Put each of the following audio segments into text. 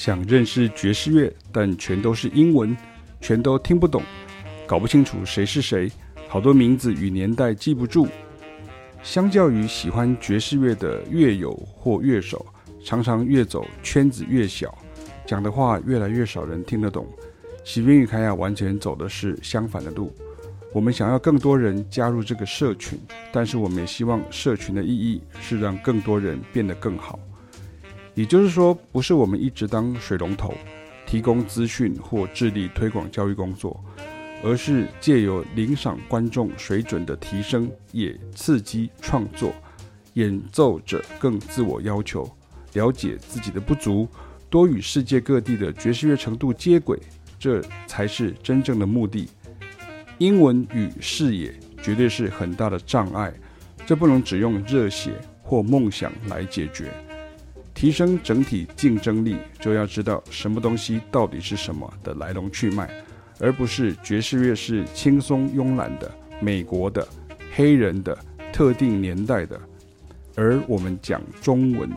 想认识爵士乐，但全都是英文，全都听不懂，搞不清楚谁是谁，好多名字与年代记不住。相较于喜欢爵士乐的乐友或乐手，常常越走圈子越小，讲的话越来越少人听得懂。喜宾与凯亚完全走的是相反的路。我们想要更多人加入这个社群，但是我们也希望社群的意义是让更多人变得更好。也就是说，不是我们一直当水龙头，提供资讯或致力推广教育工作，而是借由领赏观众水准的提升，也刺激创作，演奏者更自我要求，了解自己的不足，多与世界各地的爵士乐程度接轨，这才是真正的目的。英文与视野绝对是很大的障碍，这不能只用热血或梦想来解决。提升整体竞争力，就要知道什么东西到底是什么的来龙去脉，而不是爵士乐是轻松慵懒的、美国的、黑人的、特定年代的。而我们讲中文，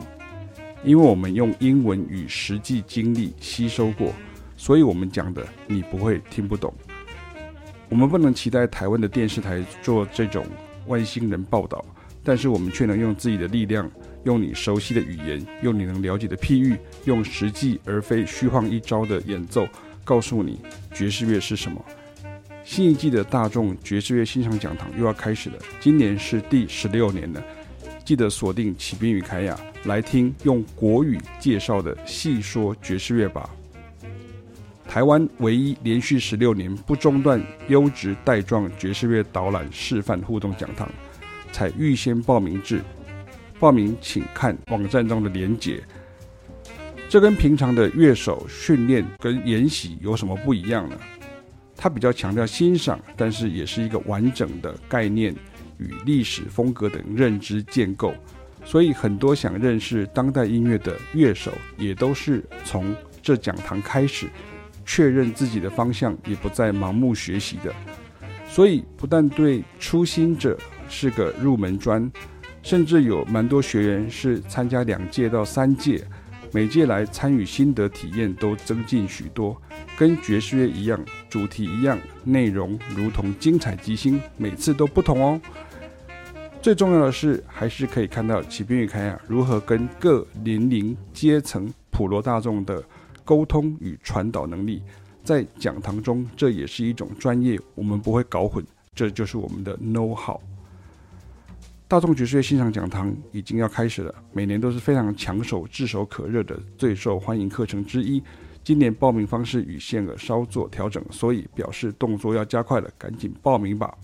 因为我们用英文与实际经历吸收过，所以我们讲的你不会听不懂。我们不能期待台湾的电视台做这种外星人报道，但是我们却能用自己的力量，用你熟悉的语言，用你能了解的譬喻，用实际而非虚晃一招的演奏，告诉你爵士乐是什么。新一季的大众爵士乐欣赏讲堂又要开始了，今年是第十六年了。记得锁定启斌与凯雅来听用国语介绍的细说爵士乐吧。台湾唯一连续十六年不中断优质带状爵士乐导览示范互动讲堂，采预先报名制，报名请看网站中的连结。这跟平常的乐手训练跟研习有什么不一样呢？它比较强调欣赏，但是也是一个完整的概念与历史风格等认知建构。所以很多想认识当代音乐的乐手，也都是从这讲堂开始。确认自己的方向，也不再盲目学习的，所以不但对初心者是个入门砖，甚至有蛮多学员是参加两届到三届，每届来参与心得体验都增进许多。跟爵士乐一样，主题一样，内容如同精彩极星，每次都不同哦。最重要的是，还是可以看到启斌与凯亚如何跟各年龄阶层普罗大众的。沟通与传导能力，在讲堂中，这也是一种专业，我们不会搞混，这就是我们的 know how。大众爵士乐欣赏讲堂已经要开始了，每年都是非常抢手、炙手可热的最受欢迎课程之一。今年报名方式与限额稍作调整，所以表示动作要加快了，赶紧报名吧。